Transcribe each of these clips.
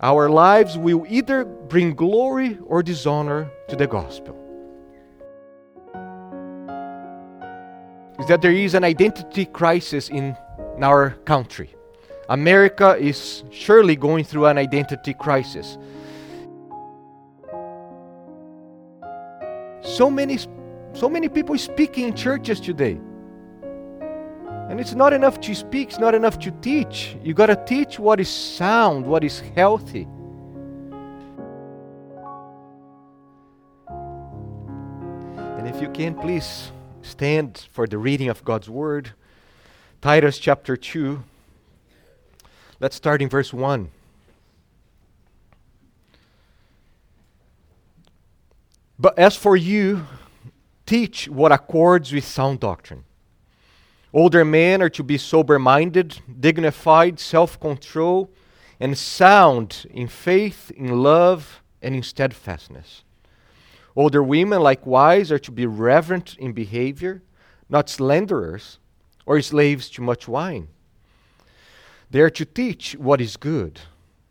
our lives will either bring glory or dishonor to the gospel. Is that there is an identity crisis in our country. America is surely going through an identity crisis. So many, so many people speaking in churches today. And it's not enough to speak, it's not enough to teach. You got to teach what is sound, what is healthy. And if you can, please stand for the reading of God's Word. Titus chapter 2. Let's start in verse 1. But as for you, teach what accords with sound doctrine. Older men are to be sober minded, dignified, self control, and sound in faith, in love, and in steadfastness. Older women, likewise, are to be reverent in behavior, not slanderers or slaves to much wine. They are to teach what is good,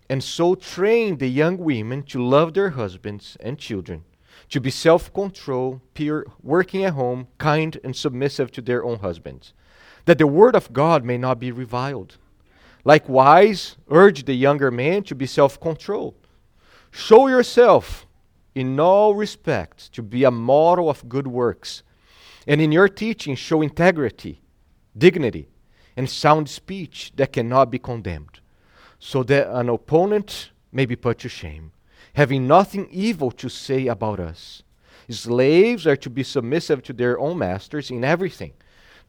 and so train the young women to love their husbands and children, to be self controlled, pure, working at home, kind, and submissive to their own husbands that the word of God may not be reviled. Likewise, urge the younger man to be self controlled. Show yourself in all respects to be a model of good works, and in your teaching, show integrity, dignity, and sound speech that cannot be condemned, so that an opponent may be put to shame, having nothing evil to say about us. Slaves are to be submissive to their own masters in everything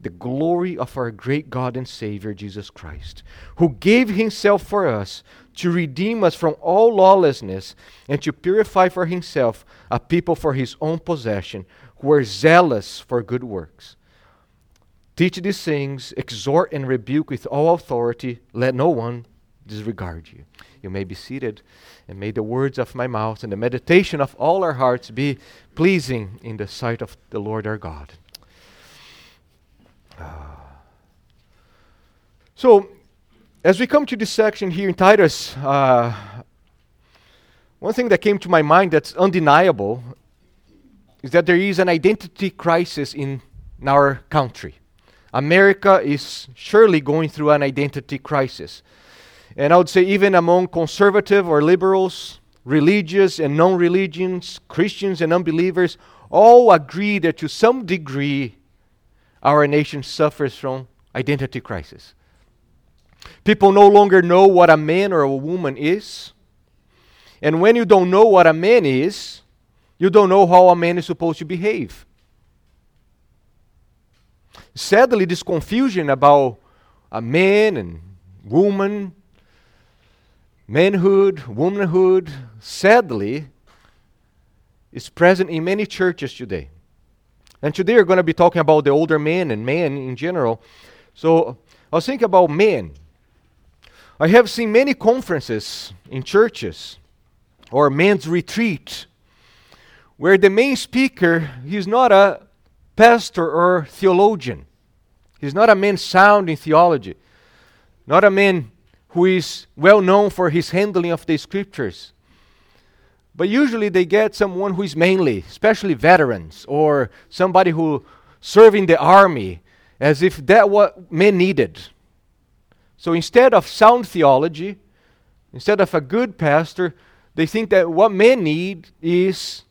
the glory of our great God and Savior Jesus Christ, who gave himself for us to redeem us from all lawlessness and to purify for himself a people for his own possession who are zealous for good works. Teach these things, exhort and rebuke with all authority, let no one disregard you. You may be seated, and may the words of my mouth and the meditation of all our hearts be pleasing in the sight of the Lord our God. So, as we come to this section here in Titus, uh, one thing that came to my mind that's undeniable is that there is an identity crisis in our country. America is surely going through an identity crisis. And I would say, even among conservative or liberals, religious and non religions, Christians and unbelievers, all agree that to some degree our nation suffers from identity crisis. People no longer know what a man or a woman is. And when you don't know what a man is, you don't know how a man is supposed to behave. Sadly, this confusion about a man and woman, manhood, womanhood, sadly, is present in many churches today. And today we're going to be talking about the older men and men in general. So I was thinking about men. I have seen many conferences in churches or men's retreat where the main speaker he's not a pastor or theologian. He's not a man sound in theology. Not a man who is well known for his handling of the scriptures. But usually they get someone who is mainly, especially veterans, or somebody who served in the army, as if that what men needed. So instead of sound theology, instead of a good pastor, they think that what men need is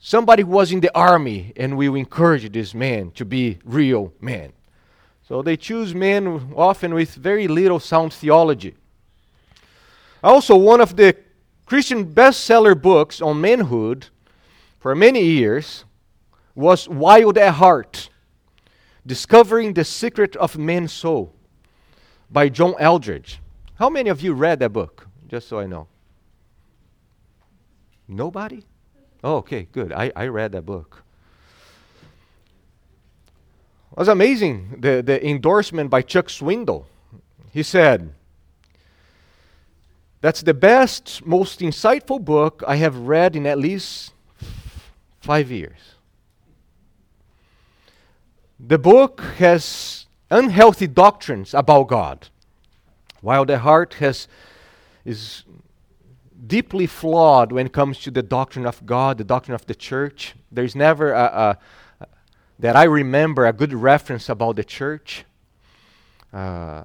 somebody who was in the army, and we will encourage this man to be real men. So they choose men often with very little sound theology. Also, one of the Christian bestseller books on manhood for many years was Wild at Heart Discovering the Secret of Man's Soul by John Eldredge. How many of you read that book? Just so I know. Nobody? Oh, okay, good. I, I read that book. It was amazing the, the endorsement by Chuck Swindoll. He said, That's the best, most insightful book I have read in at least five years. The book has unhealthy doctrines about God, Wild at Heart has, is deeply flawed when it comes to the doctrine of God, the doctrine of the church. There's never a, a, that I remember a good reference about the church. Uh,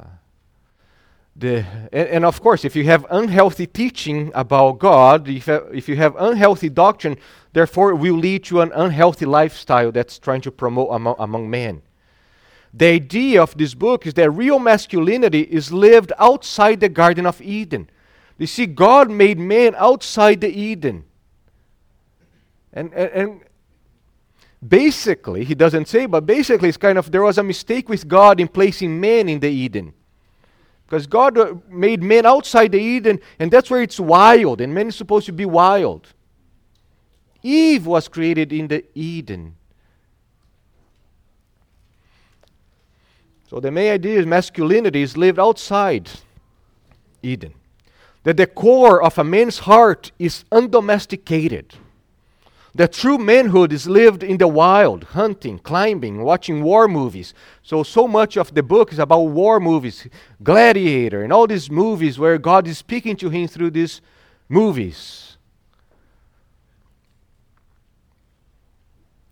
the, and, and, of course, if you have unhealthy teaching about God, if, if you have unhealthy doctrine, therefore it will lead to an unhealthy lifestyle that's trying to promote among, among men. The idea of this book is that real masculinity is lived outside the Garden of Eden. You see, God made man outside the Eden. And, and, and basically, he doesn't say, but basically, it's kind of there was a mistake with God in placing man in the Eden. Because God uh, made men outside the Eden, and that's where it's wild, and man is supposed to be wild. Eve was created in the Eden. So the main idea is masculinity is lived outside Eden that the core of a man's heart is undomesticated. The true manhood is lived in the wild, hunting, climbing, watching war movies. So, so much of the book is about war movies, Gladiator, and all these movies where God is speaking to him through these movies.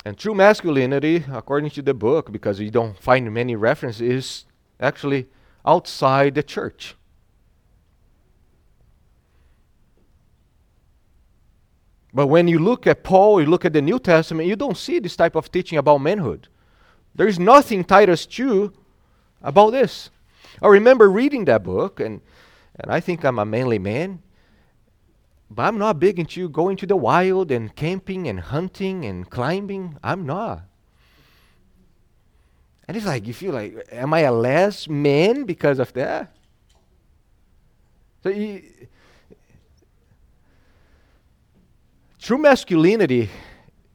And true masculinity, according to the book, because you don't find many references, is actually outside the church. But when you look at Paul, you look at the New Testament, you don't see this type of teaching about manhood. There is nothing Titus 2 about this. I remember reading that book, and, and I think I'm a manly man, but I'm not big into going to the wild and camping and hunting and climbing. I'm not. And it's like, you feel like, am I a less man because of that? So you, True masculinity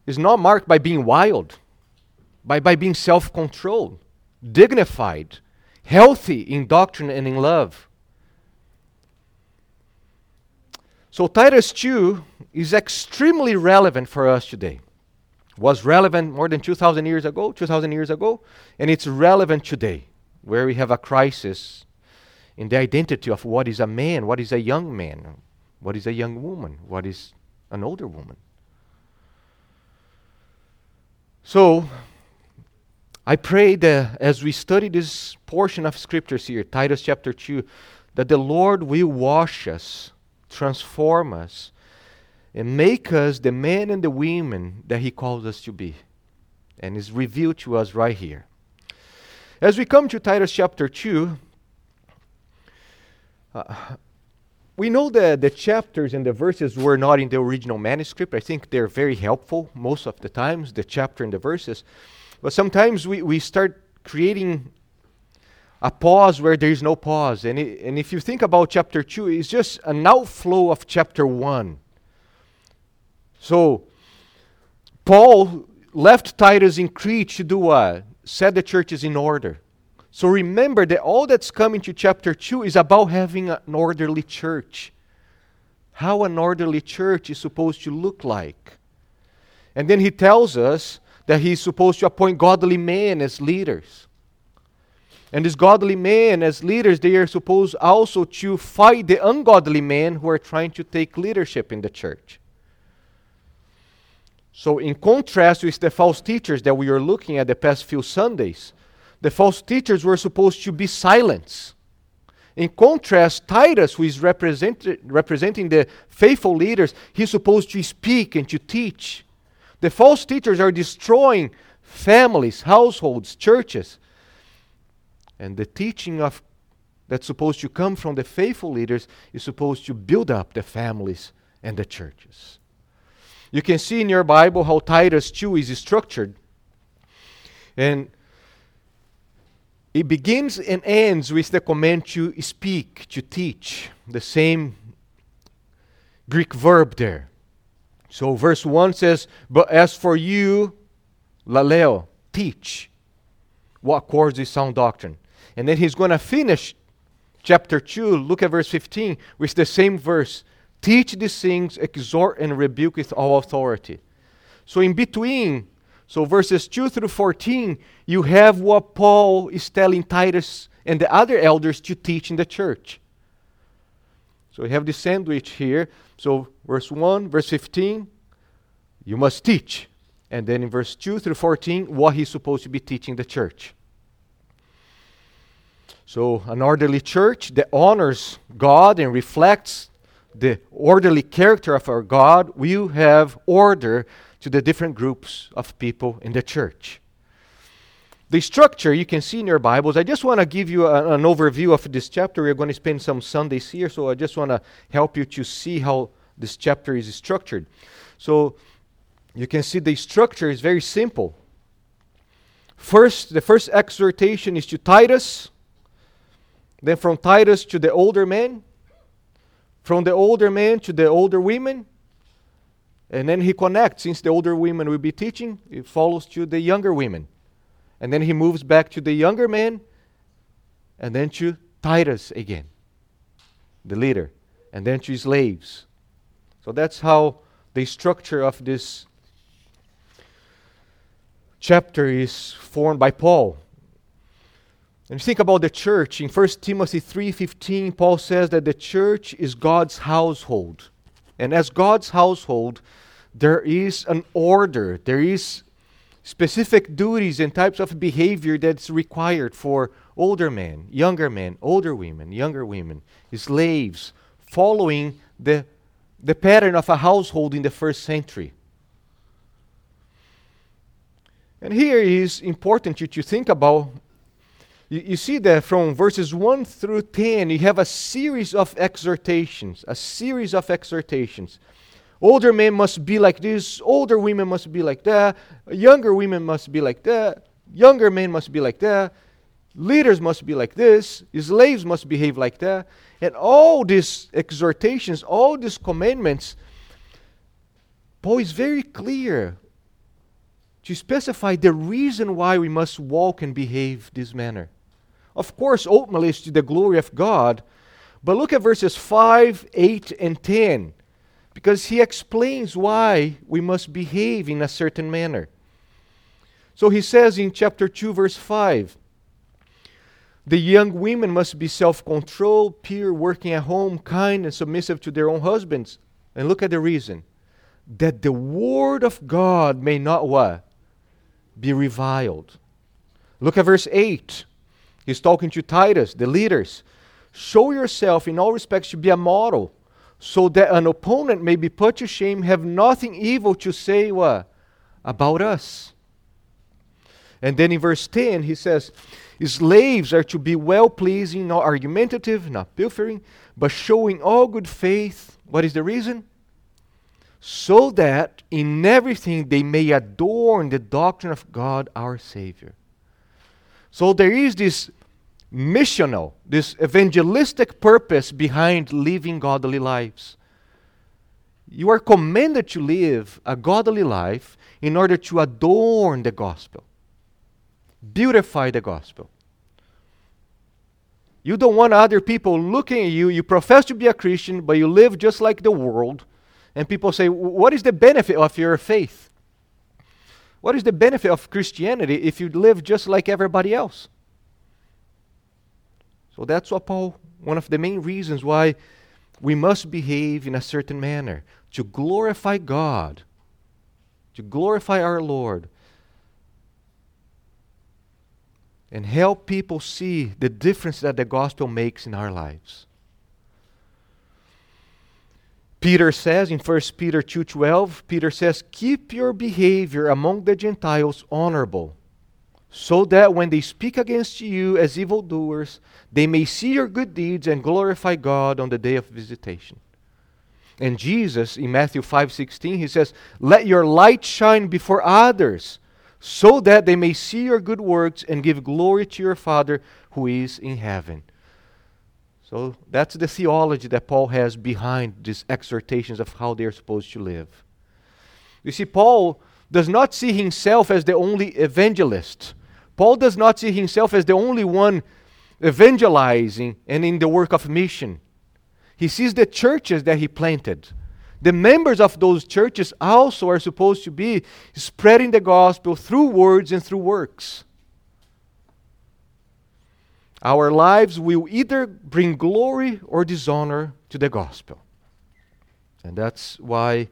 is not marked by being wild, by, by being self controlled, dignified, healthy in doctrine and in love. So, Titus 2 is extremely relevant for us today. Was relevant more than 2,000 years ago, 2,000 years ago, and it's relevant today, where we have a crisis in the identity of what is a man, what is a young man, what is a young woman, what is an older woman. So, I pray that as we study this portion of scriptures here, Titus chapter 2, that the Lord will wash us, transform us, and make us the men and the women that He calls us to be, and is revealed to us right here. As we come to Titus chapter 2, uh, we know that the chapters and the verses were not in the original manuscript. I think they're very helpful most of the times, the chapter and the verses. But sometimes we, we start creating a pause where there is no pause. And, it, and if you think about chapter 2, it's just an outflow of chapter 1. So, Paul left Titus in Crete to do what? Set the churches in order. So remember that all that's coming to chapter 2 is about having an orderly church. How an orderly church is supposed to look like. And then he tells us that he's supposed to appoint godly men as leaders. And these godly men as leaders, they are supposed also to fight the ungodly men who are trying to take leadership in the church. So, in contrast with the false teachers that we are looking at the past few Sundays, the false teachers were supposed to be silent. In contrast, Titus, who is representing the faithful leaders, he's supposed to speak and to teach. The false teachers are destroying families, households, churches. And the teaching of that's supposed to come from the faithful leaders is supposed to build up the families and the churches. You can see in your Bible how Titus 2 is structured. And it begins and ends with the command to speak, to teach, the same Greek verb there. So, verse 1 says, But as for you, laleo, teach what accords with sound doctrine. And then he's going to finish chapter 2. Look at verse 15, with the same verse. Teach these things, exhort and rebuke with all authority. So, in between, so verses 2 through 14, you have what Paul is telling Titus and the other elders to teach in the church. So we have this sandwich here. So, verse 1, verse 15, you must teach. And then in verse 2 through 14, what he's supposed to be teaching the church. So, an orderly church that honors God and reflects the orderly character of our God will have order to the different groups of people in the church. The structure you can see in your Bibles. I just want to give you a, an overview of this chapter. We're going to spend some Sundays here, so I just want to help you to see how this chapter is structured. So you can see the structure is very simple. First, the first exhortation is to Titus, then from Titus to the older men, from the older men to the older women, and then he connects, since the older women will be teaching, it follows to the younger women. And then he moves back to the younger men, and then to Titus again, the leader, and then to slaves. So that's how the structure of this chapter is formed by Paul. And think about the church in 1 Timothy 3:15 Paul says that the church is God's household. And as God's household, there is an order, there is specific duties and types of behavior that's required for older men, younger men, older women, younger women, slaves, following the, the pattern of a household in the first century. And here is important to, to think about. You, you see that from verses 1 through 10, you have a series of exhortations, a series of exhortations Older men must be like this, older women must be like that, younger women must be like that, younger men must be like that, leaders must be like this, slaves must behave like that. And all these exhortations, all these commandments, Paul is very clear to specify the reason why we must walk and behave this manner. Of course, ultimately, it's to the glory of God. But look at verses 5, 8, and 10 because he explains why we must behave in a certain manner. So he says in chapter 2, verse 5 the young women must be self controlled, pure, working at home, kind, and submissive to their own husbands. And look at the reason that the word of God may not what? Be reviled. Look at verse 8. He's talking to Titus, the leaders. Show yourself in all respects to be a model so that an opponent may be put to shame, have nothing evil to say what? about us. And then in verse 10, he says, Slaves are to be well pleasing, not argumentative, not pilfering, but showing all good faith. What is the reason? So that in everything they may adorn the doctrine of God our Savior. So there is this missional, this evangelistic purpose behind living godly lives. You are commanded to live a godly life in order to adorn the gospel, beautify the gospel. You don't want other people looking at you. You profess to be a Christian, but you live just like the world. And people say, What is the benefit of your faith? What is the benefit of Christianity if you live just like everybody else? So that's what Paul, one of the main reasons why we must behave in a certain manner to glorify God, to glorify our Lord, and help people see the difference that the gospel makes in our lives. Peter says in 1 Peter 2:12, Peter says, "Keep your behavior among the Gentiles honorable." so that when they speak against you as evildoers, they may see your good deeds and glorify God on the day of visitation. And Jesus in Matthew 5:16 he says, "Let your light shine before others, so that they may see your good works and give glory to your Father who is in heaven." So that's the theology that Paul has behind these exhortations of how they are supposed to live. You see, Paul does not see himself as the only evangelist. Paul does not see himself as the only one evangelizing and in the work of mission. He sees the churches that he planted. The members of those churches also are supposed to be spreading the gospel through words and through works. Our lives will either bring glory or dishonor to the gospel. And that's why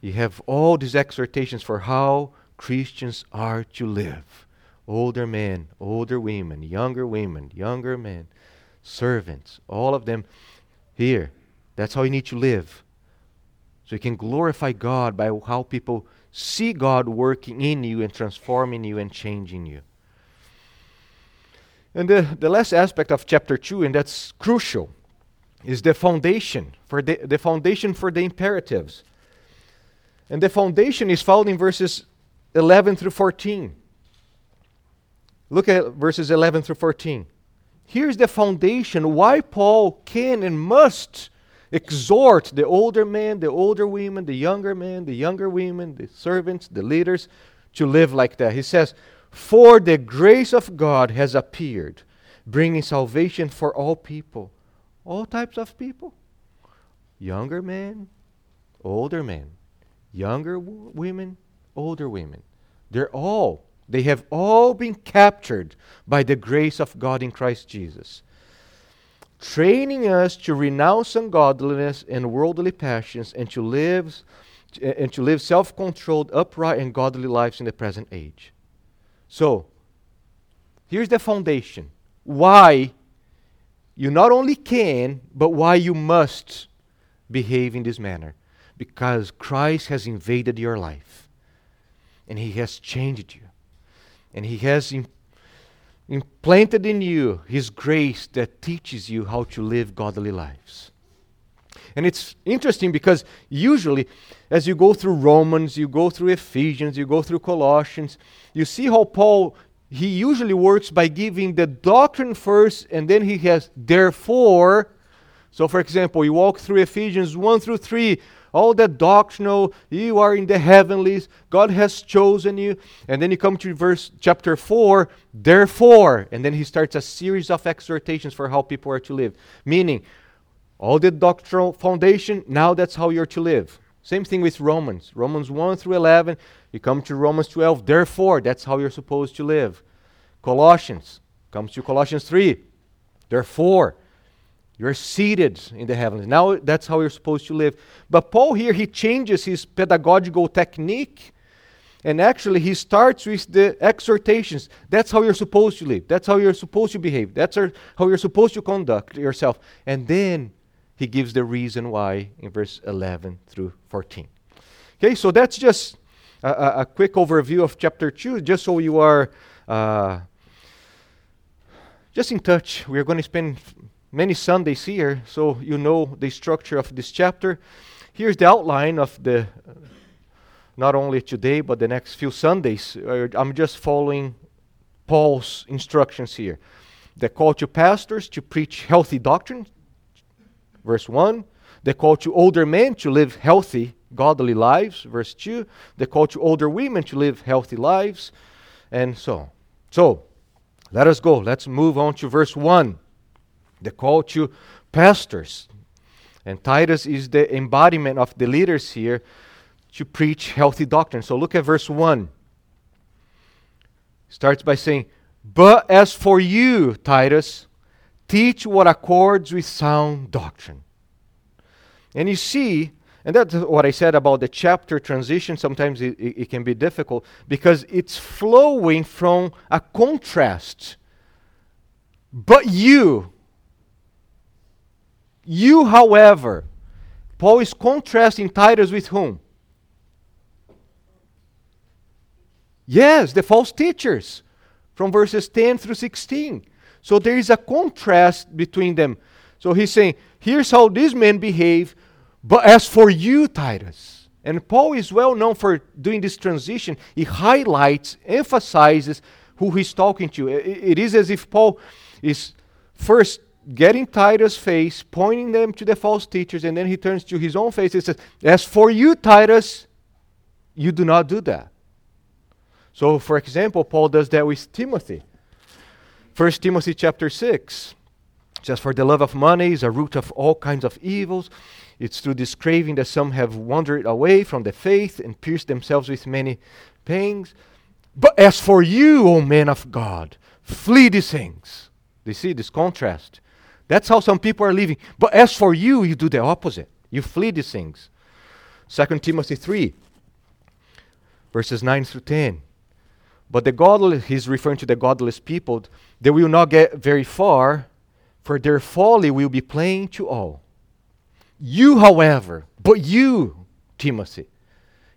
you have all these exhortations for how Christians are to live. Older men, older women, younger women, younger men, servants, all of them here. That's how you need to live. So you can glorify God by how people see God working in you and transforming you and changing you. And the, the last aspect of chapter 2, and that's crucial, is the foundation for the, the foundation for the imperatives. And the foundation is found in verses 11 through 14. Look at verses 11 through 14. Here's the foundation why Paul can and must exhort the older men, the older women, the younger men, the younger women, the servants, the leaders to live like that. He says, For the grace of God has appeared, bringing salvation for all people, all types of people younger men, older men, younger w- women, older women. They're all, they have all been captured by the grace of God in Christ Jesus, training us to renounce ungodliness and worldly passions and to live and to live self-controlled, upright and godly lives in the present age. So, here's the foundation. Why you not only can, but why you must behave in this manner because Christ has invaded your life and He has changed you and He has Im- implanted in you His grace that teaches you how to live godly lives. And it's interesting because usually, as you go through Romans, you go through Ephesians, you go through Colossians, you see how Paul he usually works by giving the doctrine first and then he has therefore. So for example you walk through ephesians 1 through 3 all that doctrinal you are in the heavenlies god has chosen you. And then you come to verse chapter 4 therefore. And then he starts a series of exhortations for how people are to live. Meaning all the doctrinal foundation now that's how you're to live same thing with romans romans 1 through 11 you come to romans 12 therefore that's how you're supposed to live colossians comes to colossians 3 therefore you're seated in the heavens. Now that's how you're supposed to live. But Paul here, he changes his pedagogical technique. And actually, he starts with the exhortations. That's how you're supposed to live. That's how you're supposed to behave. That's how you're supposed to conduct yourself. And then he gives the reason why in verse 11 through 14. Okay, so that's just a, a, quick overview of chapter 2, just so you are uh, just in touch. We're going to spend many Sundays here, so you know the structure of this chapter. Here's the outline of the, not only today, but the next few Sundays. Uh, I'm just following Paul's instructions here. The call to pastors to preach healthy doctrine, verse 1. The call to older men to live healthy, godly lives, verse 2. The call to older women to live healthy lives, and so on. So, let us go. Let's move on to verse 1 the call to pastors. And Titus is the embodiment of the leaders here to preach healthy doctrine. So look at verse 1. Starts by saying, But as for you, Titus, teach what accords with sound doctrine. And you see, and that's what I said about the chapter transition. Sometimes it, it, it can be difficult because it's flowing from a contrast. But you, you, however, Paul is contrasting Titus with whom? Yes, the false teachers from verses 10 through 16. So there is a contrast between them. So he's saying, here's how these men behave, but as for you, Titus. And Paul is well known for doing this transition. He highlights, emphasizes who he's talking to. It is as if Paul is first getting Titus' face, pointing them to the false teachers, and then he turns to his own face and says, As for you, Titus, you do not do that. So, for example, Paul does that with Timothy. 1 Timothy chapter 6 just For the love of money is a root of all kinds of evils. It's through this craving that some have wandered away from the faith and pierced themselves with many pangs. But as for you, O man of God, flee these things. They see this contrast? That's how some people are living. But as for you, you do the opposite. You flee these things. 2 Timothy 3, verses 9 through 10. But the godless, he's referring to the godless people, they will not get very far, for their folly will be plain to all. You, however, but you, Timothy,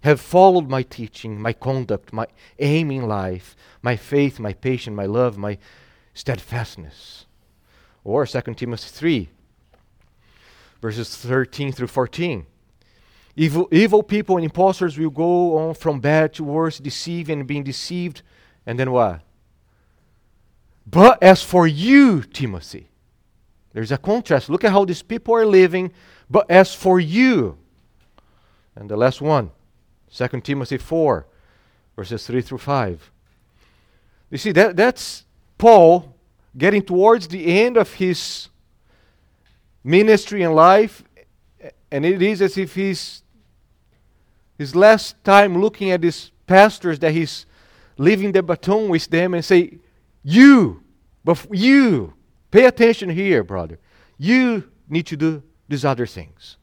have followed my teaching, my conduct, my aim in life, my faith, my patience, my love, my steadfastness. Or 2 Timothy 3, verses 13 through 14. Evil, evil people and impostors will go on from bad to worse, deceiving and being deceived. And then what? But as for you, Timothy, there's a contrast. Look at how these people are living. But as for you, and the last one, 2 Timothy 4, verses 3 through 5. You see, that, that's Paul getting towards the end of his ministry and life, and it is as if he's his last time looking at these pastors that he's leaving the baton with them and say, You, but you, pay attention here, brother. You need to do these other things.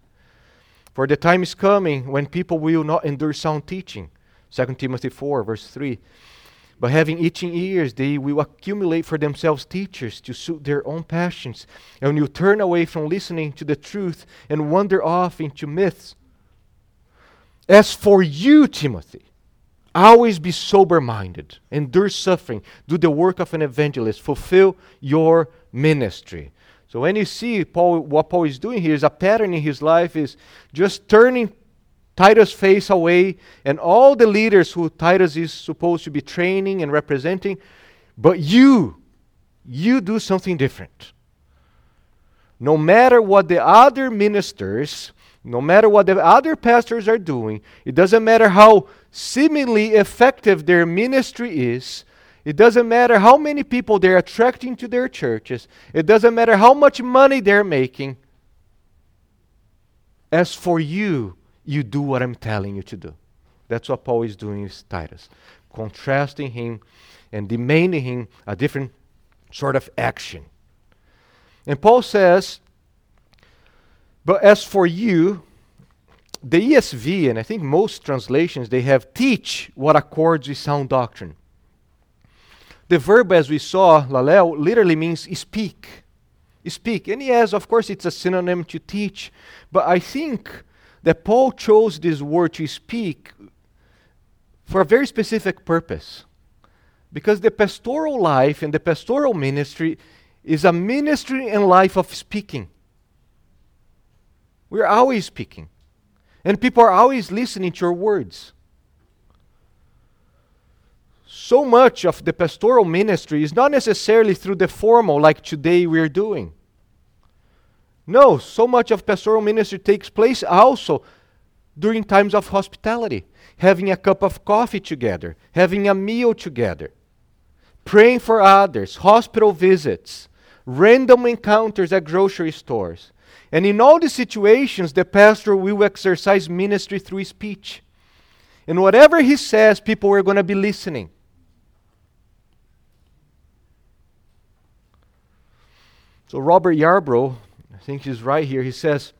For the time is coming when people will not endure sound teaching. 2 Timothy 4, verse 3. But having itching ears, they will accumulate for themselves teachers to suit their own passions, and will turn away from listening to the truth and wander off into myths. As for you, Timothy, always be sober minded, endure suffering, do the work of an evangelist, fulfill your ministry. So when you see Paul, what Paul is doing here is a pattern in his life is just turning Titus' face away, and all the leaders who Titus is supposed to be training and representing, but you, you do something different. No matter what the other ministers, no matter what the other pastors are doing, it doesn't matter how seemingly effective their ministry is, it doesn't matter how many people they're attracting to their churches, it doesn't matter how much money they're making. As for you, you do what I'm telling you to do. That's what Paul is doing with Titus, contrasting him and demanding him a different sort of action. And Paul says, But as for you, the ESV, and I think most translations, they have teach what accords with sound doctrine. The verb, as we saw, laleo, literally means speak. Speak. And yes, of course, it's a synonym to teach, but I think that Paul chose this word to speak for a very specific purpose. Because the pastoral life and the pastoral ministry is a ministry and life of speaking. We're always speaking. And people are always listening to your words. So much of the pastoral ministry is not necessarily through the formal, like today we're doing. No, so much of pastoral ministry takes place also during times of hospitality, having a cup of coffee together, having a meal together, praying for others, hospital visits, random encounters at grocery stores. And in all these situations, the pastor will exercise ministry through speech. And whatever he says, people are going to be listening. So, Robert Yarbrough I think he's right here. He says,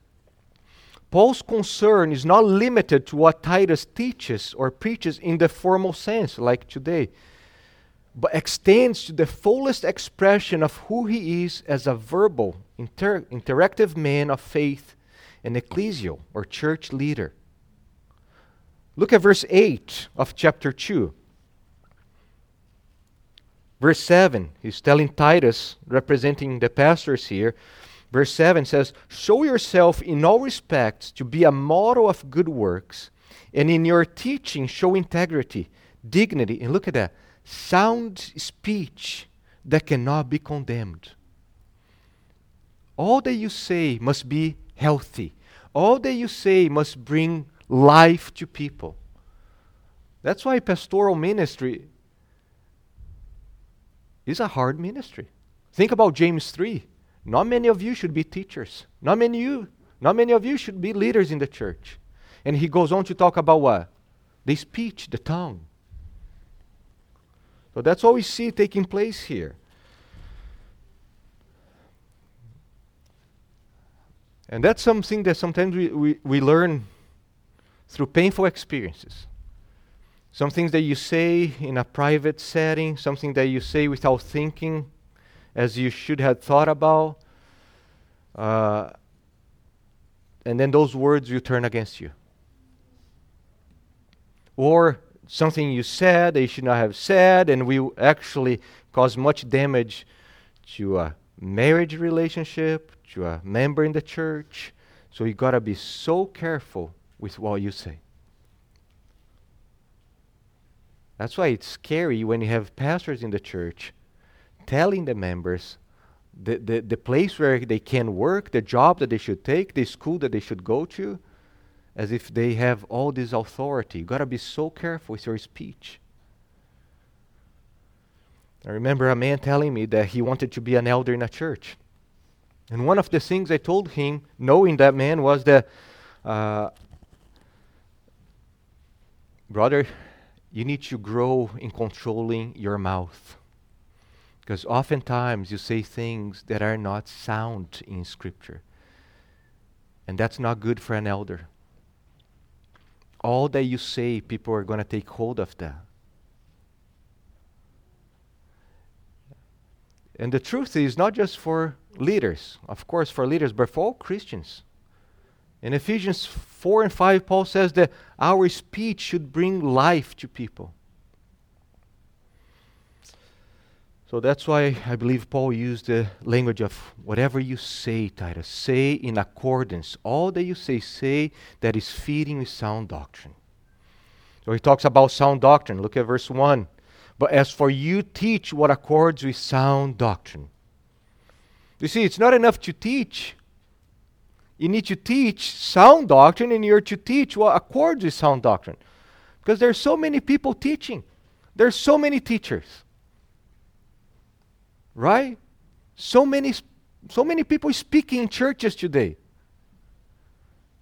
Paul's concern is not limited to what Titus teaches or preaches in the formal sense, like today, but extends to the fullest expression of who he is as a verbal, inter- interactive man of faith and ecclesial or church leader. Look at verse 8 of chapter 2. Verse 7, he's telling Titus, representing the pastors here, Verse 7 says, Show yourself in all respects to be a model of good works, and in your teaching show integrity, dignity, and look at that, sound speech that cannot be condemned. All that you say must be healthy. All that you say must bring life to people. That's why pastoral ministry is a hard ministry. Think about James 3. Not many of you should be teachers. Not many you, not many of you should be leaders in the church. And he goes on to talk about what? The speech, the tongue. So that's what we see taking place here. And that's something that sometimes we, we, we learn through painful experiences. Some things that you say in a private setting, something that you say without thinking, as you should have thought about. Uh, and then those words will turn against you. Or something you said you should not have said, and will actually cause much damage to a marriage relationship, to a member in the church. So you got to be so careful with what you say. That's why it's scary when you have pastors in the church telling the members the, the, the place where they can work, the job that they should take, the school that they should go to, as if they have all this authority. You've got to be so careful with your speech. I remember a man telling me that he wanted to be an elder in a church. And one of the things I told him, knowing that man, was that, uh, brother, you need to grow in controlling your mouth. Because oftentimes you say things that are not sound in Scripture. And that's not good for an elder. All that you say, people are going to take hold of that. And the truth is not just for leaders, of course, for leaders, but for all Christians. In Ephesians 4 and 5, Paul says that our speech should bring life to people. So that's why I believe Paul used the language of whatever you say, Titus, say in accordance. All that you say, say that is feeding with sound doctrine. So he talks about sound doctrine. Look at verse 1. But as for you, teach what accords with sound doctrine. You see, it's not enough to teach. You need to teach sound doctrine, and you're to teach what accords with sound doctrine. Because there's so many people teaching. There's so many teachers. Right? So many so many people speaking in churches today.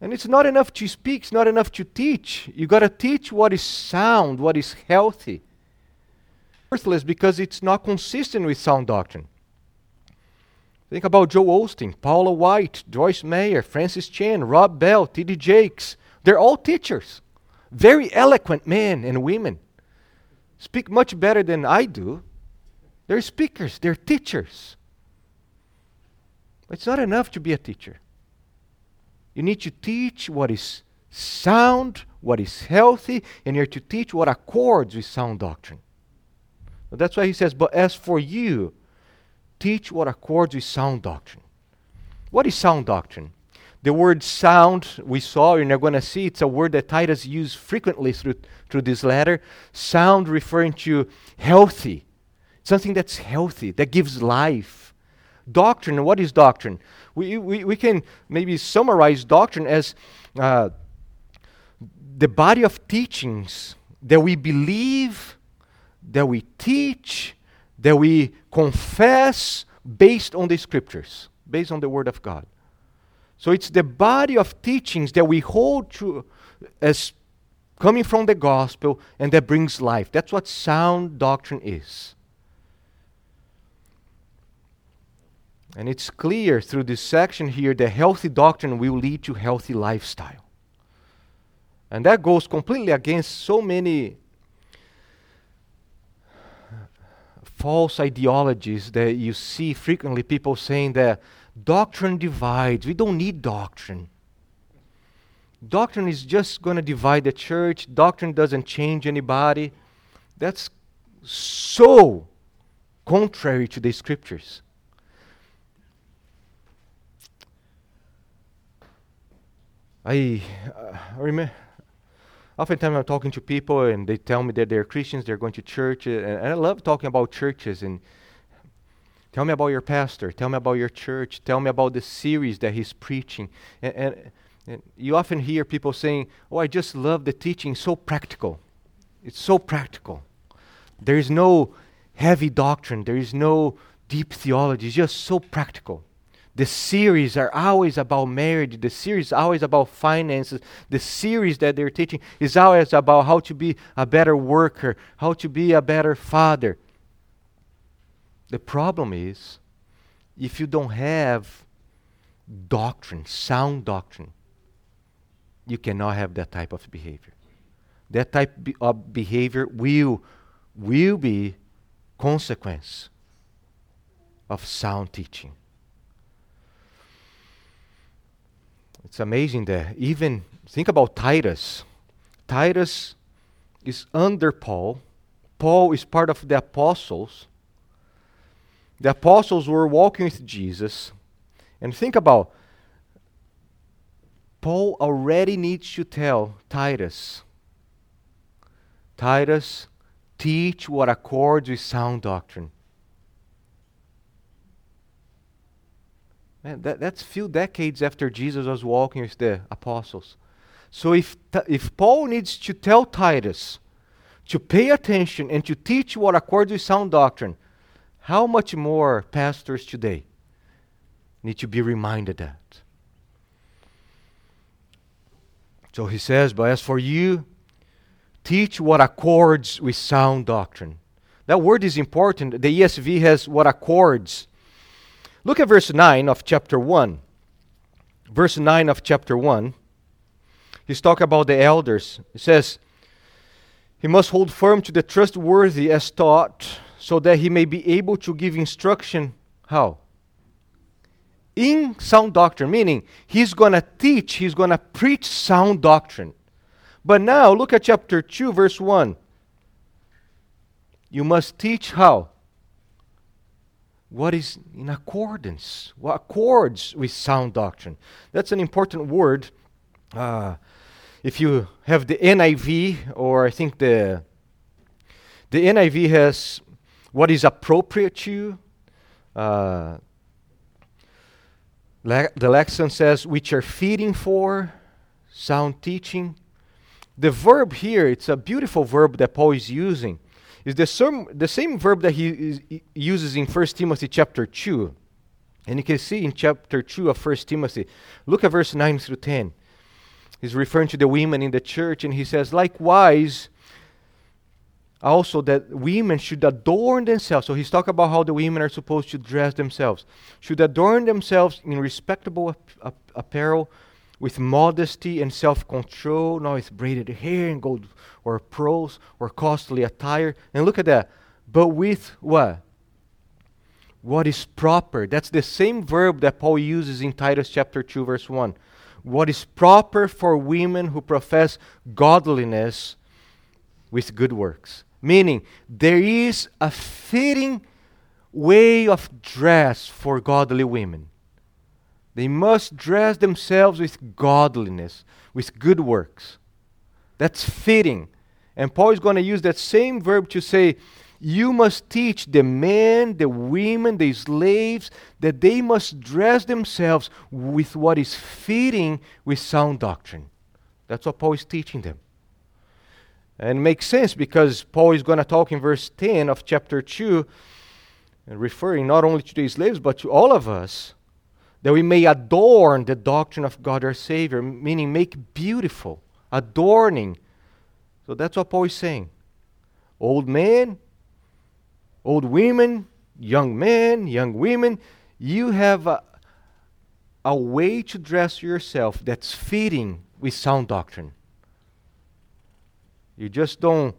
And it's not enough to speak, it's not enough to teach. You got to teach what is sound, what is healthy. Worthless because it's not consistent with sound doctrine. Think about Joel Osteen, Paula White, Joyce Meyer, Francis Chan, Rob Bell, T.D. Jakes. They're all teachers. Very eloquent men and women. Speak much better than I do. They're speakers, they're teachers. It's not enough to be a teacher. You need to teach what is sound, what is healthy, and you're to teach what accords with sound doctrine. But that's why he says, But as for you, teach what accords with sound doctrine. What is sound doctrine? The word sound, we saw, and you're going to see, it's a word that Titus used frequently through, through this letter. Sound referring to healthy, something that's healthy, that gives life. Doctrine, what is doctrine? We, we, we can maybe summarize doctrine as uh, the body of teachings that we believe, that we teach, that we confess based on the scriptures, based on the Word of God. So it's the body of teachings that we hold to as coming from the gospel and that brings life. That's what sound doctrine is. And it's clear through this section here that healthy doctrine will lead to healthy lifestyle. And that goes completely against so many false ideologies that you see frequently people saying that doctrine divides. We don't need doctrine. Doctrine is just going to divide the church. Doctrine doesn't change anybody. That's so contrary to the scriptures. I, uh, remember oftentimes I'm talking to people and they tell me that they're Christians, they're going to church, and, and I love talking about churches and tell me about your pastor, tell me about your church, tell me about the series that he's preaching. And, and, and you often hear people saying, Oh, I just love the teaching, so practical. it's so practical. There is no heavy doctrine, there is no deep theology. It's just so practical. The series are always about marriage. The series always about finances. The series that they're teaching is always about how to be a better worker, how to be a better father. The problem is, if you don't have doctrine, sound doctrine, you cannot have that type of behavior. That type of behavior will, will be consequence of sound teaching. It's amazing that even think about Titus. Titus is under Paul. Paul is part of the apostles. The apostles were walking with Jesus. And think about Paul already needs to tell Titus Titus, teach what accords with sound doctrine. Man, that, that's few decades after Jesus was walking with the apostles. So if, if Paul needs to tell Titus to pay attention and to teach what accords with sound doctrine, how much more pastors today need to be reminded that? So he says, But as for you, teach what accords with sound doctrine. That word is important. The ESV has what accords. Look at verse 9 of chapter 1. Verse 9 of chapter 1. He's talking about the elders. He says, He must hold firm to the trustworthy as taught, so that he may be able to give instruction. How? In sound doctrine, meaning he's going to teach, he's going to preach sound doctrine. But now, look at chapter 2, verse 1. You must teach how? What is in accordance, what accords with sound doctrine. That's an important word. Uh, if you have the NIV, or I think the the NIV has what is appropriate to you. Uh, le- the lexicon says which are feeding for sound teaching. The verb here, it's a beautiful verb that Paul is using is the, same, the same verb that he, is, uses in 1 Timothy chapter 2. And you can see in chapter 2 of 1 Timothy, look at verse 9 through 10. He's referring to the women in the church, and he says, Likewise, also that women should adorn themselves. So he's talking about how the women are supposed to dress themselves, should adorn themselves in respectable ap- ap- apparel with modesty and self control, not with braided hair and gold or pearls or costly attire. And look at that. But with what? What is proper. That's the same verb that Paul uses in Titus chapter 2, verse 1. What is proper for women who profess godliness with good works. Meaning, there is a fitting way of dress for godly women. They must dress themselves with godliness, with good works. That's fitting. And Paul is going to use that same verb to say, you must teach the men, the women, the slaves that they must dress themselves with what is fitting with sound doctrine. That's what Paul is teaching them. And it makes sense because Paul is going to talk in verse 10 of chapter 2, referring not only to the slaves but to all of us that we may adorn the doctrine of God our Savior, meaning make beautiful, adorning. So that's what Paul is saying. Old men, old women, young men, young women, you have a, a way to dress yourself that's fitting with sound doctrine. You just don't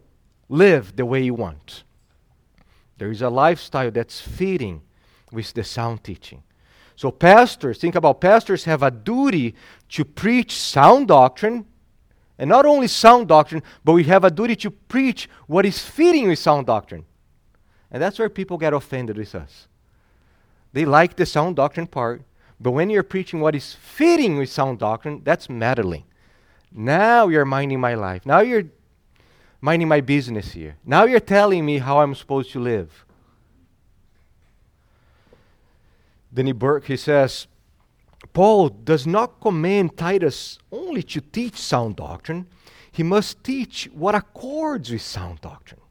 live the way you want. There is a lifestyle that's fitting with the sound teaching. So, pastors, think about pastors have a duty to preach sound doctrine, and not only sound doctrine, but we have a duty to preach what is fitting with sound doctrine. And that's where people get offended with us. They like the sound doctrine part, but when you're preaching what is fitting with sound doctrine, that's meddling. Now you're minding my life. Now you're minding my business here. Now you're telling me how I'm supposed to live. Denny Burk, he says, Paul does not command Titus only to teach sound doctrine, he must teach what accords with sound doctrine.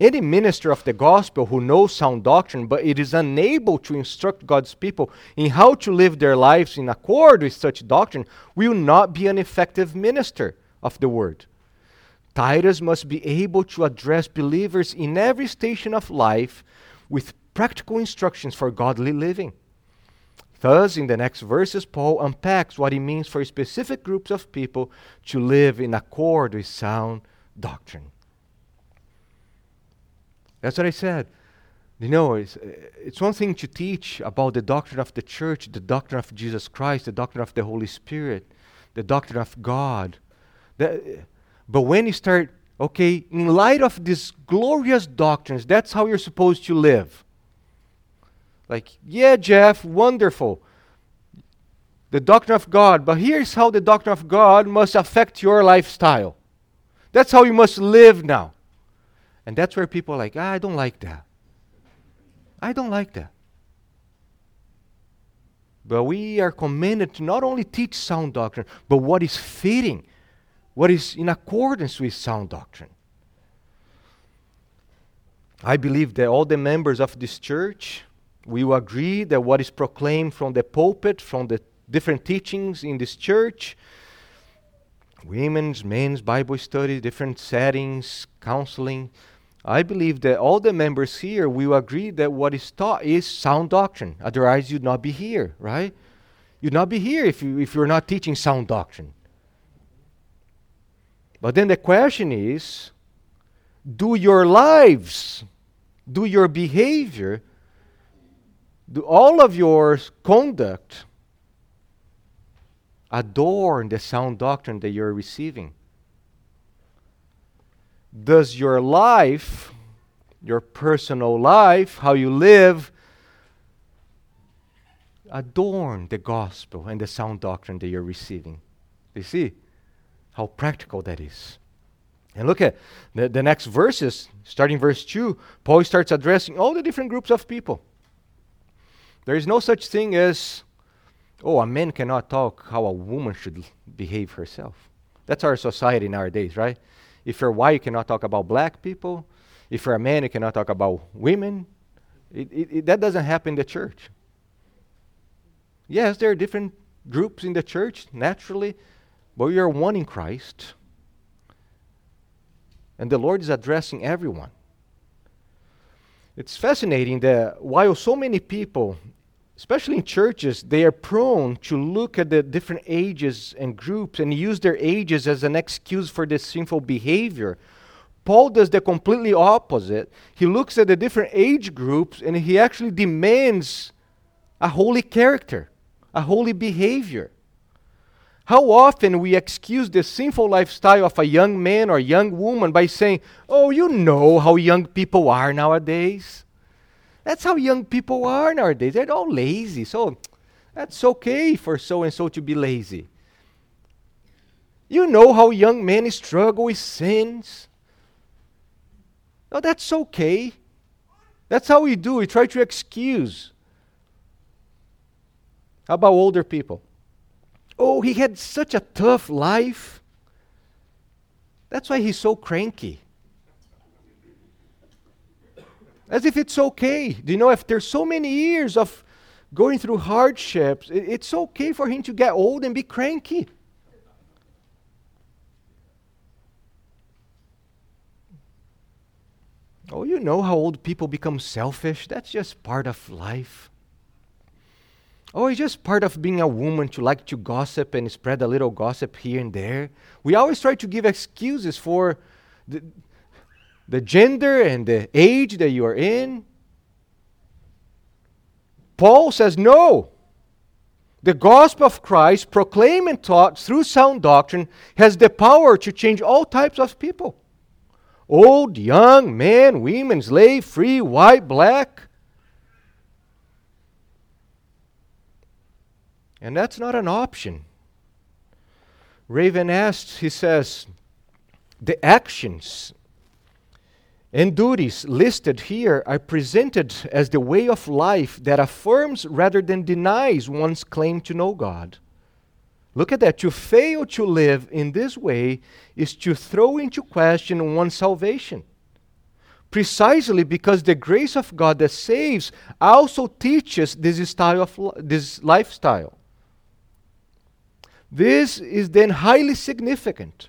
Any minister of the gospel who knows sound doctrine but it is unable to instruct God's people in how to live their lives in accord with such doctrine will not be an effective minister of the word. Titus must be able to address believers in every station of life with practical instructions for godly living. Thus, in the next verses, Paul unpacks what it means for specific groups of people to live in accord with sound doctrine. That's what I said. You know, it's, it's one thing to teach about the doctrine of the church, the doctrine of Jesus Christ, the doctrine of the Holy Spirit, the doctrine of God. The, but when you start, okay, in light of these glorious doctrines, that's how you're supposed to live. Like, yeah, Jeff, wonderful. The doctrine of God, but here's how the doctrine of God must affect your lifestyle. That's how you must live now. And that's where people are like, ah, I don't like that. I don't like that. But we are commanded to not only teach sound doctrine, but what is fitting, what is in accordance with sound doctrine. I believe that all the members of this church we agree that what is proclaimed from the pulpit, from the different teachings in this church, women's, men's Bible study, different settings, counseling, I believe that all the members here will agree that what is taught is sound doctrine. Otherwise, you'd not be here, right? You'd not be here if, you, if you're not teaching sound doctrine. But then the question is do your lives, do your behavior do all of your conduct adorn the sound doctrine that you're receiving? Does your life, your personal life, how you live, adorn the gospel and the sound doctrine that you're receiving? You see how practical that is. And look at the, the next verses, starting verse 2, Paul starts addressing all the different groups of people. There is no such thing as, oh, a man cannot talk how a woman should behave herself. That's our society nowadays, right? If you're white, you cannot talk about black people. If you're a man, you cannot talk about women. It, it, it, that doesn't happen in the church. Yes, there are different groups in the church, naturally, but we are one in Christ. And the Lord is addressing everyone. It's fascinating that while so many people especially in churches, they are prone to look at the different ages and groups and use their ages as an excuse for this sinful behavior. Paul does the completely opposite. He looks at the different age groups and he actually demands a holy character, a holy behavior. How often we excuse the sinful lifestyle of a young man or young woman by saying, Oh, you know how young people are nowadays. That's how young people are nowadays. They're all lazy. So that's okay for so and so to be lazy. You know how young men struggle with sins. No, that's okay. That's how we do. We try to excuse. How about older people? Oh, he had such a tough life. That's why he's so cranky. As if it's okay. Do you know, after so many years of going through hardships, it's okay for him to get old and be cranky. Oh, you know how old people become selfish? That's just part of life. Oh, it's just part of being a woman to like to gossip and spread a little gossip here and there. We always try to give excuses for the, the gender and the age that you are in. Paul says, no. The gospel of Christ, proclaimed and taught through sound doctrine, has the power to change all types of people old, young, man, women, slave, free, white, black. And that's not an option. Ray Van Neste, he says, the actions and duties listed here are presented as the way of life that affirms rather than denies one's claim to know God. Look at that. To fail to live in this way is to throw into question one's salvation. Precisely because the grace of God that saves also teaches this style of this lifestyle. This is then highly significant.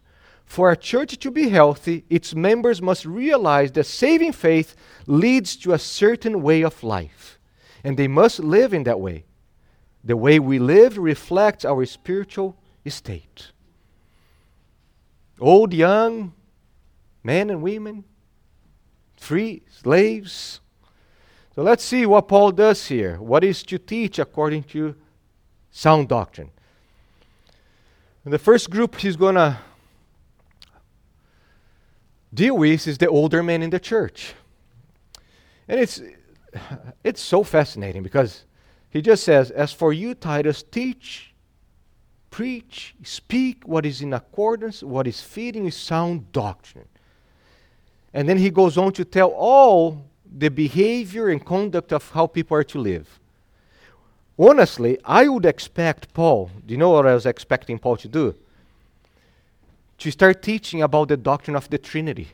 For a church to be healthy, its members must realize that saving faith leads to a certain way of life, and they must live in that way. The way we live reflects our spiritual state. Old, young, men and women, free, slaves. So let's see what Paul does here. What is to teach according to sound doctrine? And the first group he's going to deal is the older men in the church. And it's, it's so fascinating because he just says, As for you, Titus, teach, preach, speak what is in accordance, what is fitting with sound doctrine. And then he goes on to tell all the behavior and conduct of how people are to live. Honestly, I would expect Paul, do you know what I was expecting Paul to do? To start teaching about the doctrine of the Trinity.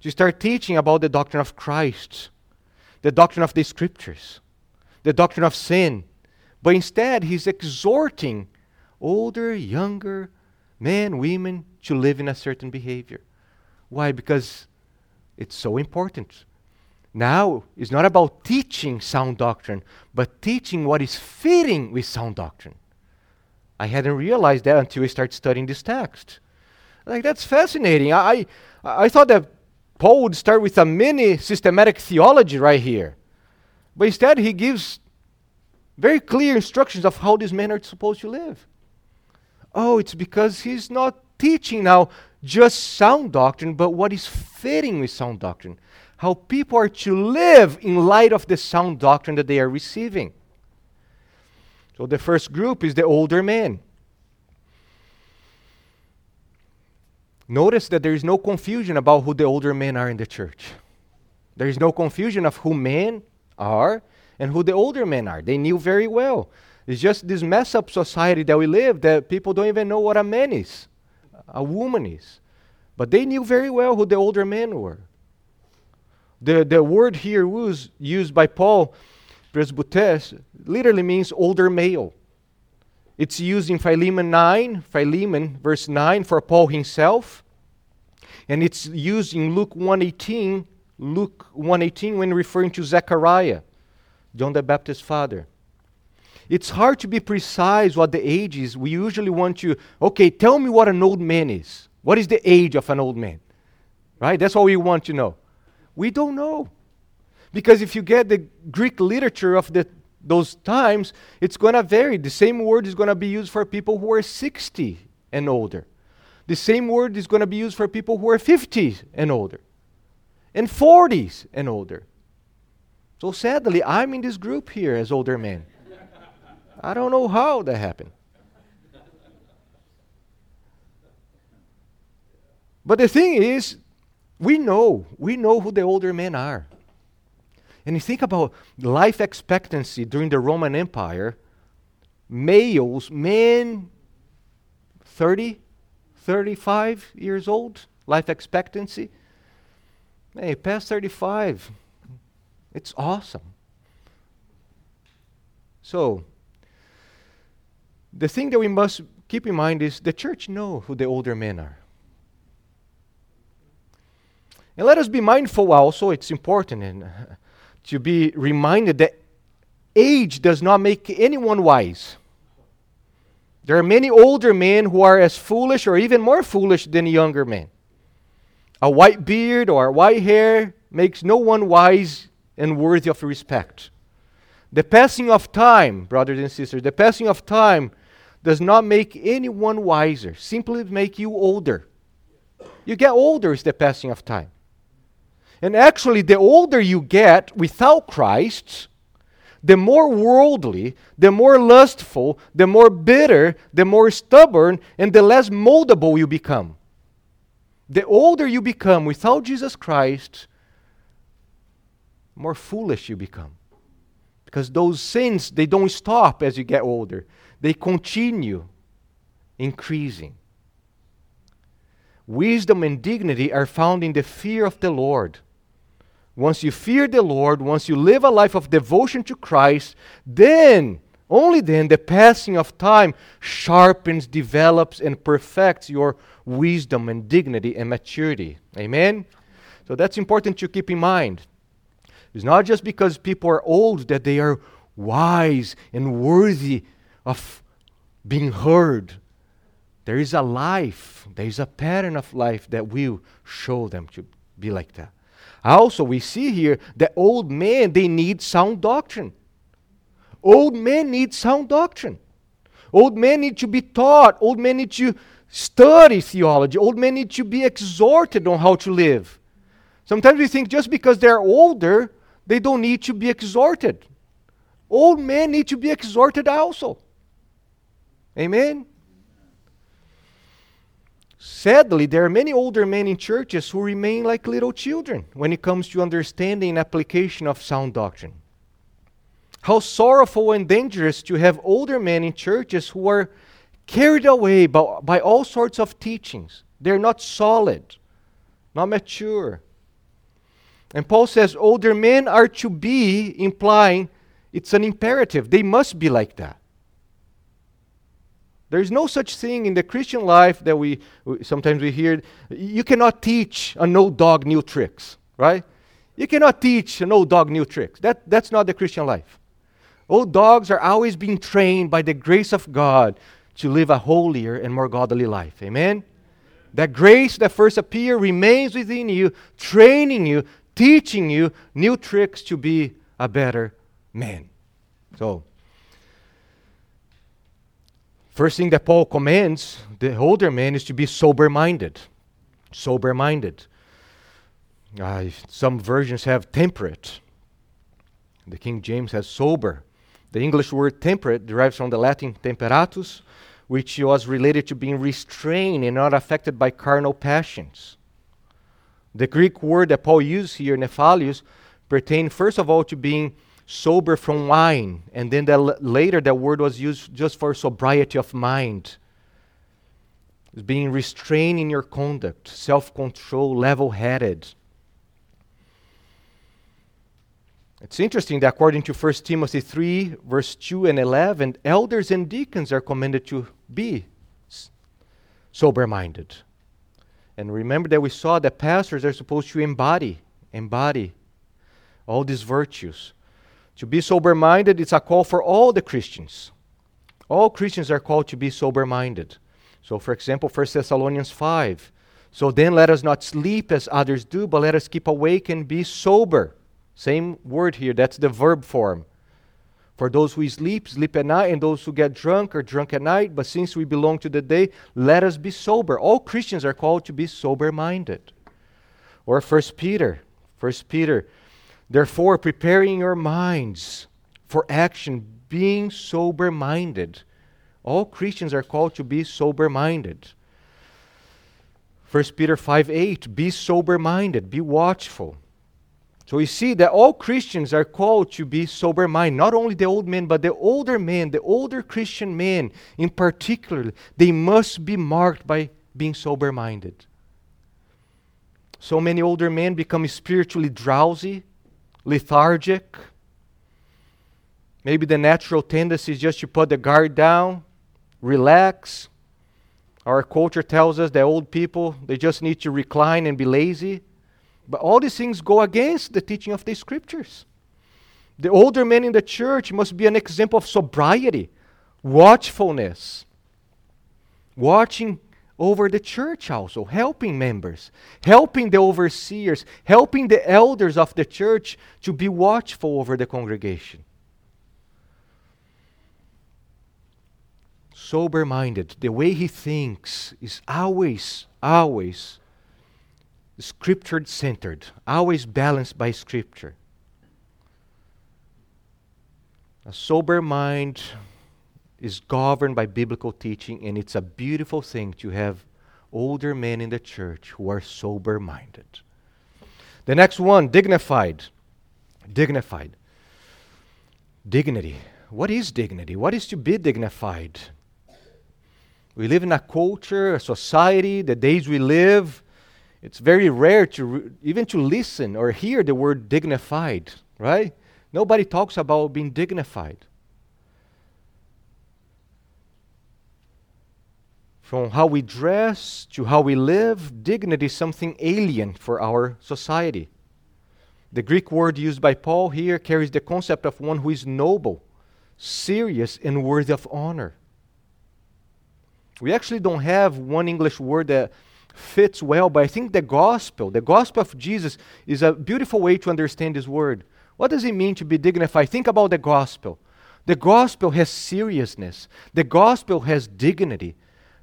To start teaching about the doctrine of Christ, the doctrine of the Scriptures the doctrine of sin. But instead, he's exhorting older, younger men, women to live in a certain behavior. Why? Because it's so important. Now, it's not about teaching sound doctrine, but teaching what is fitting with sound doctrine. I hadn't realized that until we started studying this text. Like, that's fascinating. I, I, I thought that Paul would start with a mini systematic theology right here. But instead, he gives very clear instructions of how these men are supposed to live. Oh, it's because he's not teaching now just sound doctrine, but what is fitting with sound doctrine. How people are to live in light of the sound doctrine that they are receiving. So the first group is the older men. Notice that there is no confusion about who the older men are in the church. There is no confusion of who men are and who the older men are. They knew very well. It's just this mess up society that we live that people don't even know what a man is, a woman is. But they knew very well who the older men were. The, the word here was used by Paul, presbytes, literally means older male. It's used in Philemon 9, Philemon verse 9 for Paul himself. And it's used in Luke 118, Luke 118 when referring to Zechariah. John the Baptist's father. It's hard to be precise what the age is. We usually want to, okay, tell me what an old man is. What is the age of an old man? Right? That's what we want to know. We don't know. Because if you get the Greek literature of the, those times, it's going to vary. The same word is going to be used for people who are 60 and older. The same word is going to be used for people who are 50 and older, and 40s and older. So sadly, I'm in this group here as older men. I don't know how that happened. But the thing is, we know, we know who the older men are. And you think about life expectancy during the Roman Empire, males, men 30, 35 years old, life expectancy. Hey, past 35, it's awesome. So, the thing that we must keep in mind is the church know who the older men are. And let us be mindful also, it's important and, to be reminded that age does not make anyone wise. There are many older men who are as foolish or even more foolish than younger men. A white beard or white hair makes no one wise and worthy of respect. The passing of time, brothers and sisters, the passing of time does not make anyone wiser, simply make you older. You get older is the passing of time. And actually, the older you get without Christ, the more worldly, the more lustful, the more bitter, the more stubborn, and the less moldable you become. The older you become without Jesus Christ, more foolish you become. Because those sins, they don't stop as you get older. They continue increasing. Wisdom and dignity are found in the fear of the Lord. Once you fear the Lord, once you live a life of devotion to Christ, then, only then, the passing of time sharpens, develops, and perfects your wisdom and dignity and maturity. Amen? So that's important to keep in mind. It's not just because people are old that they are wise and worthy of being heard. There is a life, there is a pattern of life that will show them to be like that. Also, we see here that old men, they need sound doctrine. Old men need sound doctrine. Old men need to be taught. Old men need to study theology. Old men need to be exhorted on how to live. Sometimes we think just because they're older, they don't need to be exhorted. Old men need to be exhorted also. Amen? Sadly, there are many older men in churches who remain like little children when it comes to understanding and application of sound doctrine. How sorrowful and dangerous to have older men in churches who are carried away by, by all sorts of teachings. They're not solid, not mature. And Paul says older men are to be, implying it's an imperative. They must be like that. There is no such thing in the Christian life that we, we sometimes we hear. You cannot teach an old dog new tricks, right? You cannot teach an old dog new tricks. That, that's not the Christian life. Old dogs are always being trained by the grace of God to live a holier and more godly life. Amen? That grace that first appeared remains within you, training you, teaching you new tricks to be a better man. So, First thing that Paul commands the older man is to be sober minded. Sober minded. Uh, some versions have temperate. The King James has sober. The English word temperate derives from the Latin temperatus, which was related to being restrained and not affected by carnal passions. The Greek word that Paul used here, nephalios, pertains first of all to being sober from wine. And then the, later that word was used just for sobriety of mind. It's being restrained in your conduct, self control, level headed. It's interesting that according to 1 Timothy 3, verse 2 and 11, elders and deacons are commanded to be sober minded. And remember that we saw that pastors are supposed to embody, embody all these virtues. To be sober minded, it's a call for all the Christians. All Christians are called to be sober minded. So, for example, 1 Thessalonians 5. So then let us not sleep as others do, but let us keep awake and be sober. Same word here, that's the verb form. For those who sleep, sleep at night, and those who get drunk are drunk at night. But since we belong to the day, let us be sober. All Christians are called to be sober minded. Or 1 Peter. 1 Peter Therefore, preparing your minds for action, being sober minded. All Christians are called to be sober minded. 1 Peter 5 8, be sober minded, be watchful. So we see that all Christians are called to be sober minded. Not only the old men, but the older men, the older Christian men in particular, they must be marked by being sober minded. So many older men become spiritually drowsy, lethargic. Maybe the natural tendency is just to put the guard down, relax. Our culture tells us that old people, they just need to recline and be lazy. But all these things go against the teaching of the scriptures. The older men in the church must be an example of sobriety, watchfulness, watching over the church also, helping members, helping the overseers, helping the elders of the church to be watchful over the congregation. Sober minded, the way he thinks is always, always scripture centered, always balanced by scripture. A sober mind is governed by biblical teaching, and it's a beautiful thing to have older men in the church who are sober minded. The next one, dignified. Dignified. Dignity. What is dignity? What is to be dignified? We live in a culture, a society, the days we live. It's very rare to re- even to listen or hear the word dignified, right? Nobody talks about being dignified. From how we dress to how we live, dignity is something alien for our society. The Greek word used by Paul here carries the concept of one who is noble, serious, and worthy of honor. We actually don't have one English word that fits well, but I think the gospel, the gospel of Jesus, is a beautiful way to understand this word. What does it mean to be dignified? Think about the gospel. The gospel has seriousness, the gospel has dignity,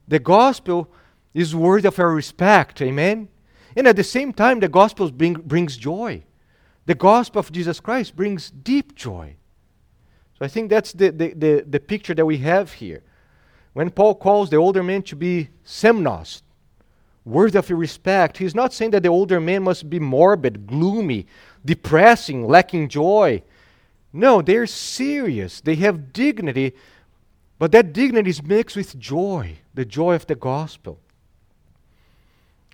the gospel is worthy of our respect. Amen? And at the same time, the gospel bring, brings joy. The gospel of Jesus Christ brings deep joy. So I think that's the, the, the, the picture that we have here. When Paul calls the older men to be semnos, worthy of respect, he's not saying that the older men must be morbid, gloomy, depressing, lacking joy. No, they're serious. They have dignity, but that dignity is mixed with joy, the joy of the gospel.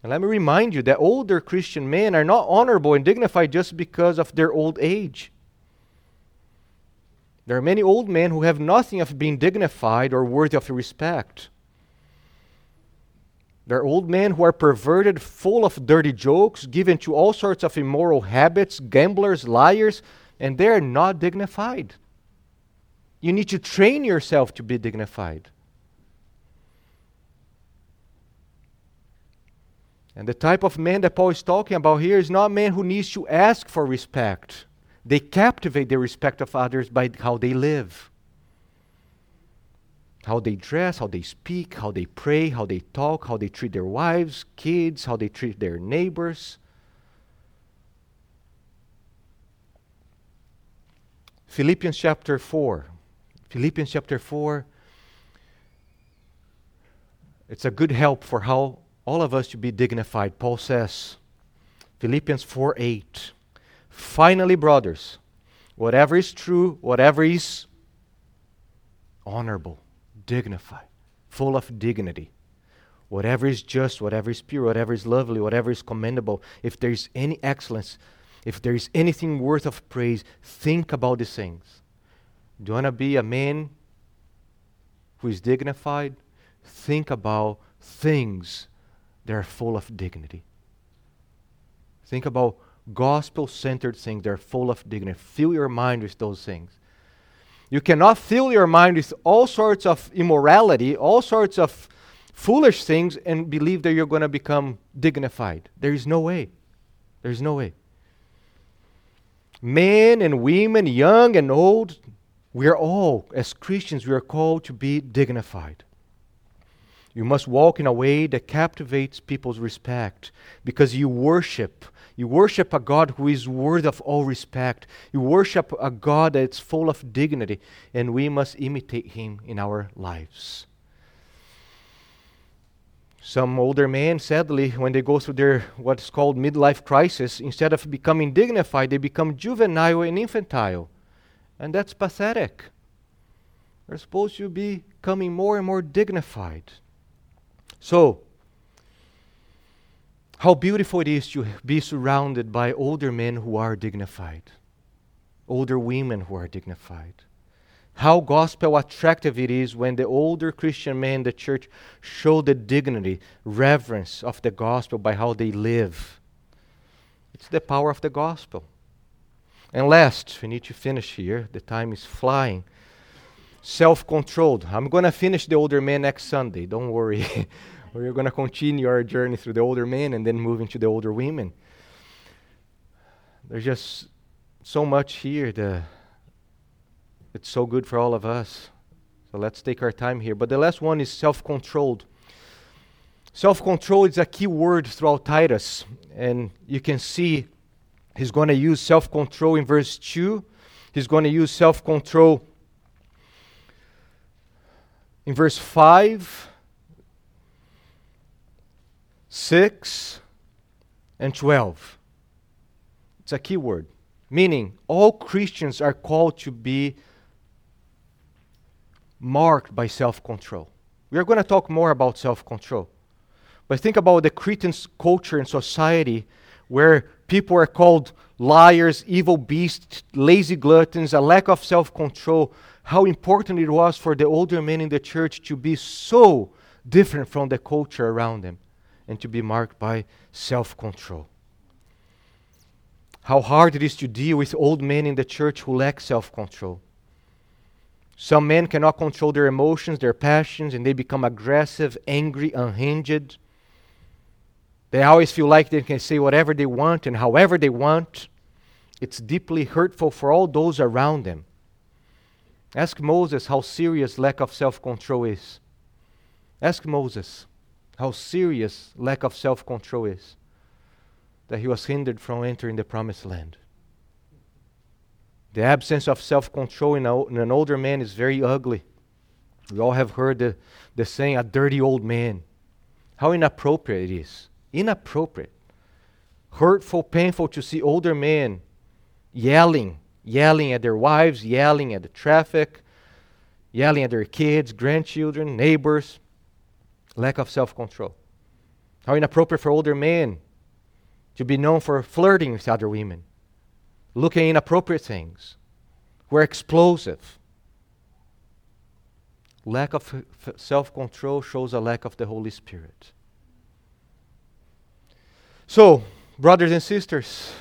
And let me remind you that older Christian men are not honorable and dignified just because of their old age. There are many old men who have nothing of being dignified or worthy of respect. There are old men who are perverted, full of dirty jokes, given to all sorts of immoral habits, gamblers, liars, and they are not dignified. You need to train yourself to be dignified. And the type of man that Paul is talking about here is not a man who needs to ask for respect. They captivate the respect of others by how they live, how they dress, how they speak, how they pray, how they talk, how they treat their wives, kids, how they treat their neighbors. Philippians chapter 4. Philippians chapter 4. It's a good help for how all of us should be dignified. Paul says, Philippians 4 8. Finally, brothers, whatever is true, whatever is honorable, dignified, full of dignity, whatever is just, whatever is pure, whatever is lovely, whatever is commendable, if there is any excellence, if there is anything worth of praise, think about these things. Do you want to be a man who is dignified? Think about things that are full of dignity. Think about gospel centered things, that are full of dignity. Fill your mind with those things. You cannot fill your mind with all sorts of immorality, all sorts of foolish things, and believe that you're going to become dignified. There is no way. There is no way. Men and women, young and old, we are all, as Christians, we are called to be dignified. You must walk in a way that captivates people's respect because you worship. You worship a God who is worthy of all respect. You worship a God that's full of dignity, and we must imitate him in our lives. Some older men, sadly, when they go through their what's called midlife crisis, instead of becoming dignified, they become juvenile and infantile. And that's pathetic. They're supposed to be becoming more and more dignified. So, how beautiful it is to be surrounded by older men who are dignified, older women who are dignified. How gospel attractive it is when the older Christian men in the church show the dignity, reverence of the gospel by how they live. It's the power of the gospel. And last, we need to finish here. The time is flying self controlled. I'm going to finish the older man next Sunday. Don't worry. We're going to continue our journey through the older men and then move into the older women. There's just so much here. The, it's so good for all of us. So let's take our time here. But the last one is self controlled. Self control is a key word throughout Titus. And you can see he's going to use self control in verse 2. He's going to use self control in verse 5, 6, and 12. It's a key word, meaning all Christians are called to be marked by self control. We are going to talk more about self control. But think about the Cretan culture and society where people are called liars, evil beasts, lazy gluttons, a lack of self control. How important it was for the older men in the church to be so different from the culture around them and to be marked by self control. How hard it is to deal with old men in the church who lack self control. Some men cannot control their emotions, their passions, and they become aggressive, angry, unhinged. They always feel like they can say whatever they want and however they want. It's deeply hurtful for all those around them. Ask Moses how serious lack of self control is. Ask Moses how serious lack of self control is that he was hindered from entering the promised land. The absence of self control in, in, an older man is very ugly. We all have heard the, the saying, a dirty old man. How inappropriate it is. Inappropriate. Hurtful, painful to see older men yelling, yelling at their wives, yelling at the traffic, yelling at their kids, grandchildren, neighbors. Lack of self control. How inappropriate for older men to be known for flirting with other women looking at inappropriate things, who are explosive. Lack of f- self control shows a lack of the Holy Spirit. So, brothers and sisters,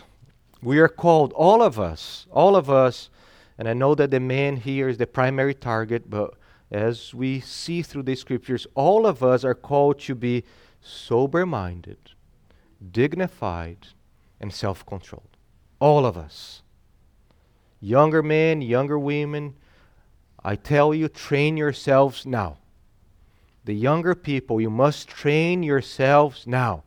we are called, all of us, all of us, and I know that the man here is the primary target, but as we see through the scriptures, all of us are called to be sober minded, dignified, and self controlled. All of us. Younger men, younger women, I tell you, train yourselves now. The younger people, you must train yourselves now.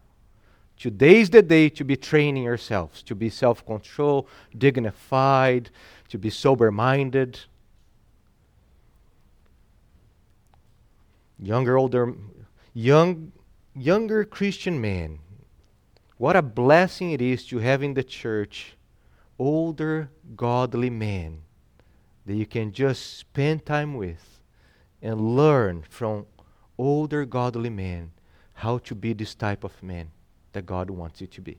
Today's the day to be training yourselves, to be self control, dignified, to be sober minded. Younger, older, young, younger Christian men, what a blessing it is to have in the church older, godly men that you can just spend time with and learn from older, godly men how to be this type of man that God wants you to be.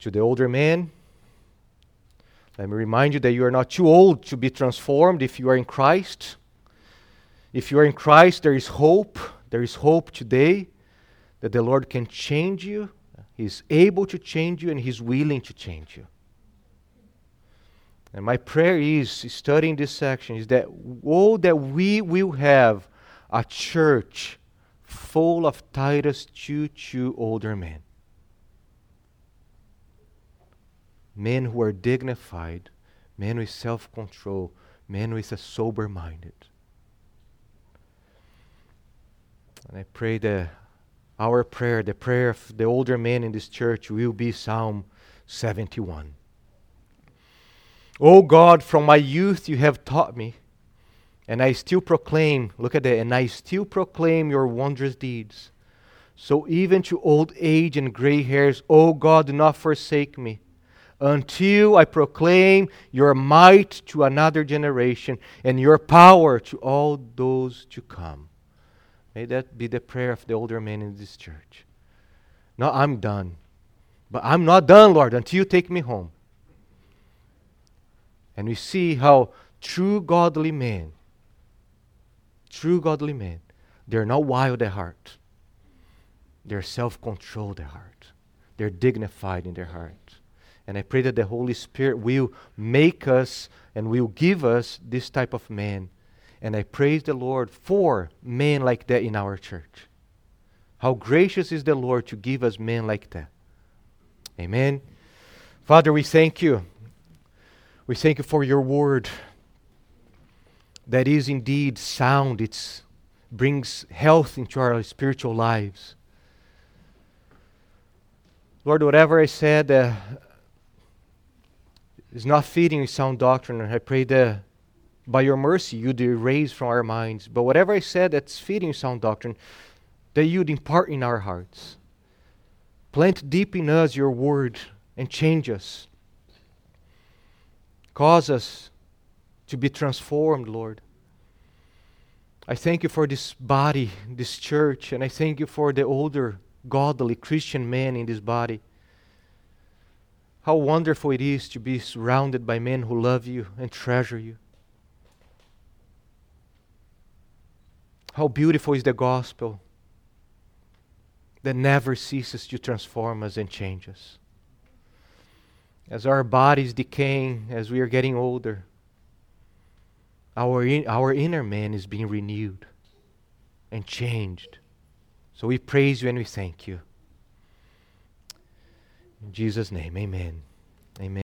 To the older man, let me remind you that you are not too old to be transformed if you are in Christ. If you are in Christ, there is hope. There is hope today that the Lord can change you He's able to change you and He's willing to change you. And my prayer is, studying this section, is that, oh, that we will have a church full of Titus 2 2 older men. Men who are dignified, men with self control, men with a sober minded. And I pray that our prayer, the prayer of the older men in this church, will be Psalm 71. O God, from my youth you have taught me, and I still proclaim, look at that, and I still proclaim your wondrous deeds. So even to old age and gray hairs, O God, do not forsake me until I proclaim your might to another generation and your power to all those to come. May that be the prayer of the older men in this church. No, I'm done. But I'm not done, Lord, until you take me home. And we see how true godly men, true godly men, they're not wild at heart. They're self controlled at heart. They're dignified in their heart. And I pray that the Holy Spirit will make us and will give us this type of man and I praise the Lord for men like that in our church. How gracious is the Lord to give us men like that. Amen. Father, we thank you. We thank you for your word that is indeed sound. It brings health into our spiritual lives. Lord, whatever I said uh, is not with sound doctrine, I pray that by your mercy, you'd erase from our minds. But whatever I said that's feeding sound doctrine, that you'd impart in our hearts. Plant deep in us your word and change us. Cause us to be transformed, Lord. I thank you for this body, this church, and I thank you for the older, godly Christian men in this body. How wonderful it is to be surrounded by men who love you and treasure you. How beautiful is the gospel that never ceases to transform us and change us. As our bodies decaying, as we are getting older, our, in, our inner man is being renewed and changed. So we praise you and we thank you. In Jesus' name, amen. Amen.